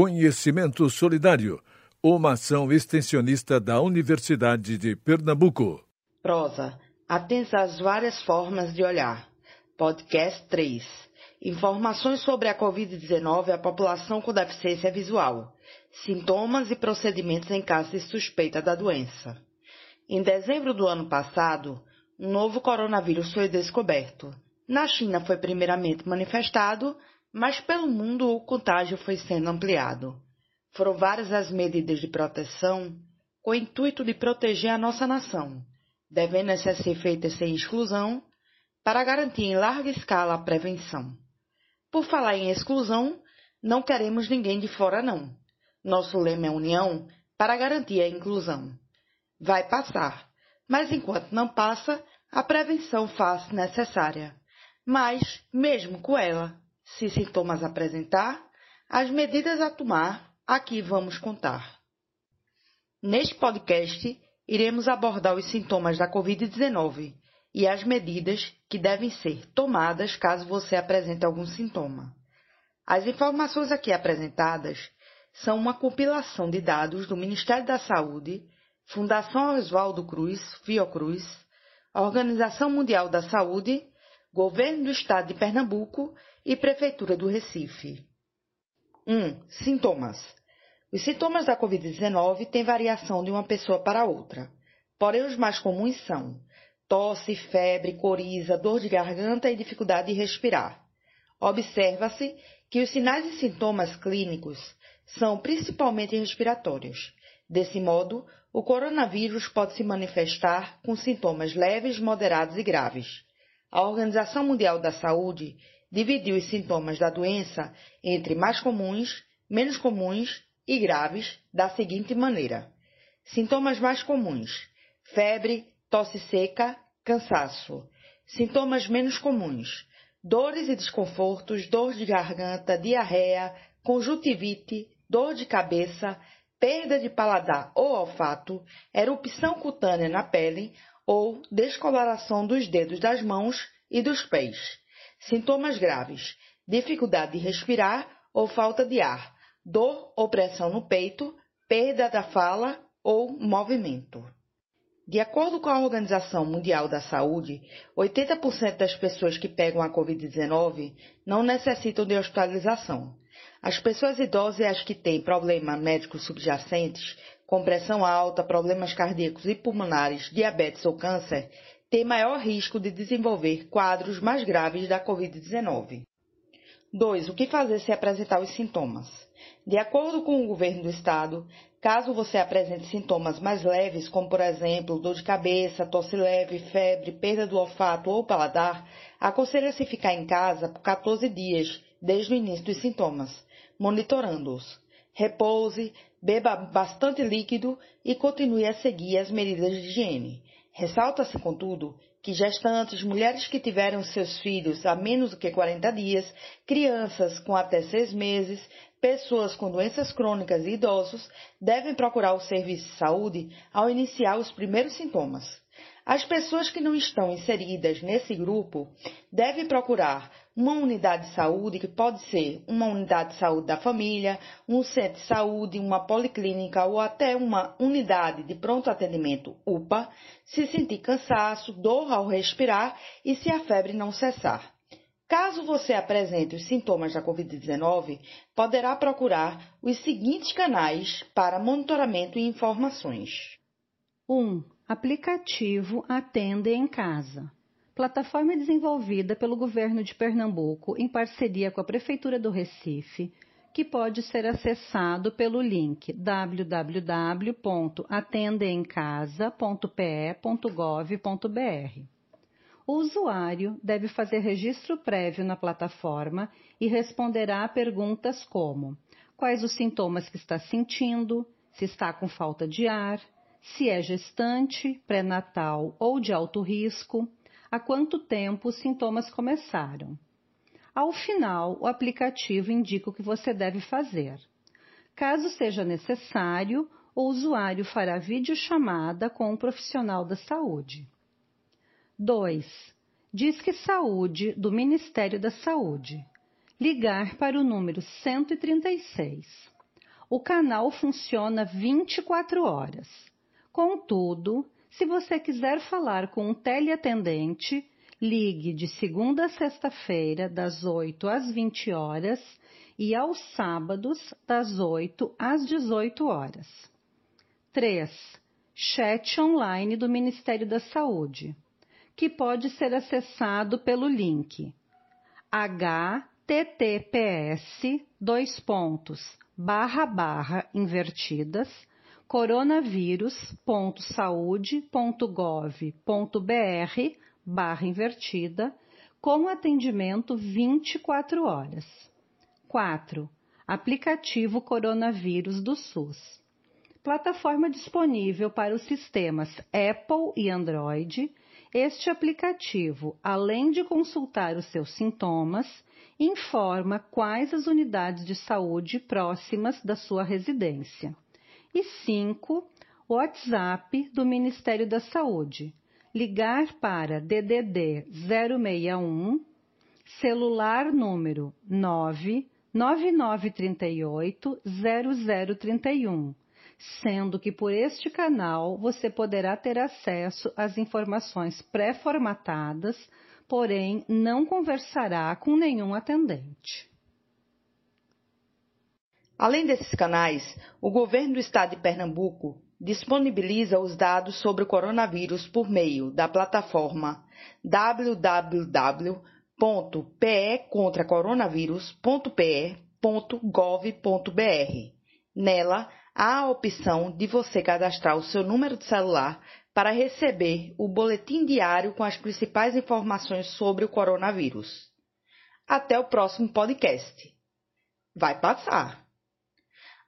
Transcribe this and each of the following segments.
Conhecimento Solidário, uma ação extensionista da Universidade de Pernambuco. Prosa. Atenta às várias formas de olhar. Podcast 3. Informações sobre a Covid-19 e a população com deficiência visual. Sintomas e procedimentos em caso de suspeita da doença. Em dezembro do ano passado, um novo coronavírus foi descoberto. Na China foi primeiramente manifestado mas pelo mundo o contágio foi sendo ampliado. Foram várias as medidas de proteção com o intuito de proteger a nossa nação, devendo essas ser feitas sem exclusão para garantir em larga escala a prevenção. Por falar em exclusão, não queremos ninguém de fora não. Nosso lema é união para garantir a inclusão. Vai passar, mas enquanto não passa, a prevenção faz necessária. Mas, mesmo com ela, se sintomas apresentar, as medidas a tomar, aqui vamos contar. Neste podcast, iremos abordar os sintomas da Covid-19 e as medidas que devem ser tomadas caso você apresente algum sintoma. As informações aqui apresentadas são uma compilação de dados do Ministério da Saúde, Fundação Oswaldo Cruz, Fiocruz, Organização Mundial da Saúde, Governo do Estado de Pernambuco e Prefeitura do Recife. 1. Um, sintomas. Os sintomas da Covid-19 têm variação de uma pessoa para outra, porém os mais comuns são tosse, febre, coriza, dor de garganta e dificuldade de respirar. Observa-se que os sinais e sintomas clínicos são principalmente respiratórios. Desse modo, o coronavírus pode se manifestar com sintomas leves, moderados e graves. A Organização Mundial da Saúde dividiu os sintomas da doença entre mais comuns, menos comuns e graves da seguinte maneira: sintomas mais comuns: febre, tosse seca, cansaço. Sintomas menos comuns: dores e desconfortos, dor de garganta, diarreia, conjuntivite, dor de cabeça, perda de paladar ou olfato, erupção cutânea na pele ou descoloração dos dedos das mãos e dos pés. Sintomas graves: dificuldade de respirar ou falta de ar, dor ou pressão no peito, perda da fala ou movimento. De acordo com a Organização Mundial da Saúde, 80% das pessoas que pegam a Covid-19 não necessitam de hospitalização. As pessoas idosas e as que têm problemas médicos subjacentes, como pressão alta, problemas cardíacos e pulmonares, diabetes ou câncer, tem maior risco de desenvolver quadros mais graves da Covid-19. 2. O que fazer se apresentar os sintomas? De acordo com o governo do estado, caso você apresente sintomas mais leves, como por exemplo dor de cabeça, tosse leve, febre, perda do olfato ou paladar, aconselha-se ficar em casa por 14 dias desde o início dos sintomas, monitorando-os. Repouse, beba bastante líquido e continue a seguir as medidas de higiene. Ressalta-se, contudo, que gestantes, mulheres que tiveram seus filhos há menos do que 40 dias, crianças com até seis meses, pessoas com doenças crônicas e idosos devem procurar o serviço de saúde ao iniciar os primeiros sintomas. As pessoas que não estão inseridas nesse grupo devem procurar uma unidade de saúde, que pode ser uma unidade de saúde da família, um centro de saúde, uma policlínica ou até uma unidade de pronto atendimento UPA, se sentir cansaço, dor ao respirar e se a febre não cessar. Caso você apresente os sintomas da Covid-19, poderá procurar os seguintes canais para monitoramento e informações. 1. Aplicativo Atende em Casa. Plataforma desenvolvida pelo governo de Pernambuco em parceria com a Prefeitura do Recife, que pode ser acessado pelo link www.atendeemcasa.pe.gov.br. O usuário deve fazer registro prévio na plataforma e responderá a perguntas como: quais os sintomas que está sentindo, se está com falta de ar, se é gestante, pré-natal ou de alto risco, há quanto tempo os sintomas começaram. Ao final, o aplicativo indica o que você deve fazer. Caso seja necessário, o usuário fará videochamada com um profissional da saúde. 2. Disque Saúde do Ministério da Saúde. Ligar para o número 136. o canal funciona 24 horas. Contudo, se você quiser falar com um teleatendente, ligue de segunda a sexta-feira, das 8 às 20 horas, e aos sábados, das 8 às 18 horas. 3. Chat online do Ministério da Saúde, que pode ser acessado pelo link https dois pontos barra barra invertidas coronavírus.saude.gov.br barra invertida com atendimento 24 horas. 4. Aplicativo Coronavírus do SUS. Plataforma disponível para os sistemas Apple e Android. Este aplicativo, além de consultar os seus sintomas, informa quais as unidades de saúde próximas da sua residência. E 5. WhatsApp do Ministério da Saúde. Ligar para DDD 061, celular número 99938 0031, sendo que por este canal você poderá ter acesso às informações pré-formatadas, porém não conversará com nenhum atendente. Além desses canais, o governo do estado de Pernambuco disponibiliza os dados sobre o coronavírus por meio da plataforma www.pecontracoronavírus.pe.gov.br. Nela, há a opção de você cadastrar o seu número de celular para receber o boletim diário com as principais informações sobre o coronavírus. Até o próximo podcast. Vai passar!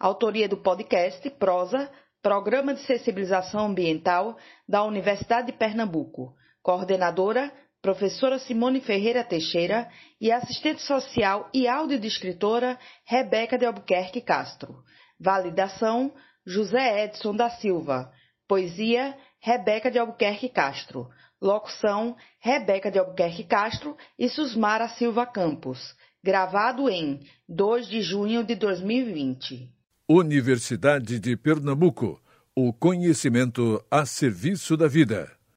Autoria do podcast Prosa, Programa de Sensibilização Ambiental da Universidade de Pernambuco. Coordenadora, professora Simone Ferreira Teixeira e assistente social e audiodescritora Rebeca de Albuquerque Castro. Validação, José Edson da Silva. Poesia, Rebeca de Albuquerque Castro. Locução, Rebeca de Albuquerque Castro e Susmara Silva Campos. Gravado em 2 de junho de 2020. Universidade de Pernambuco. O conhecimento a serviço da vida.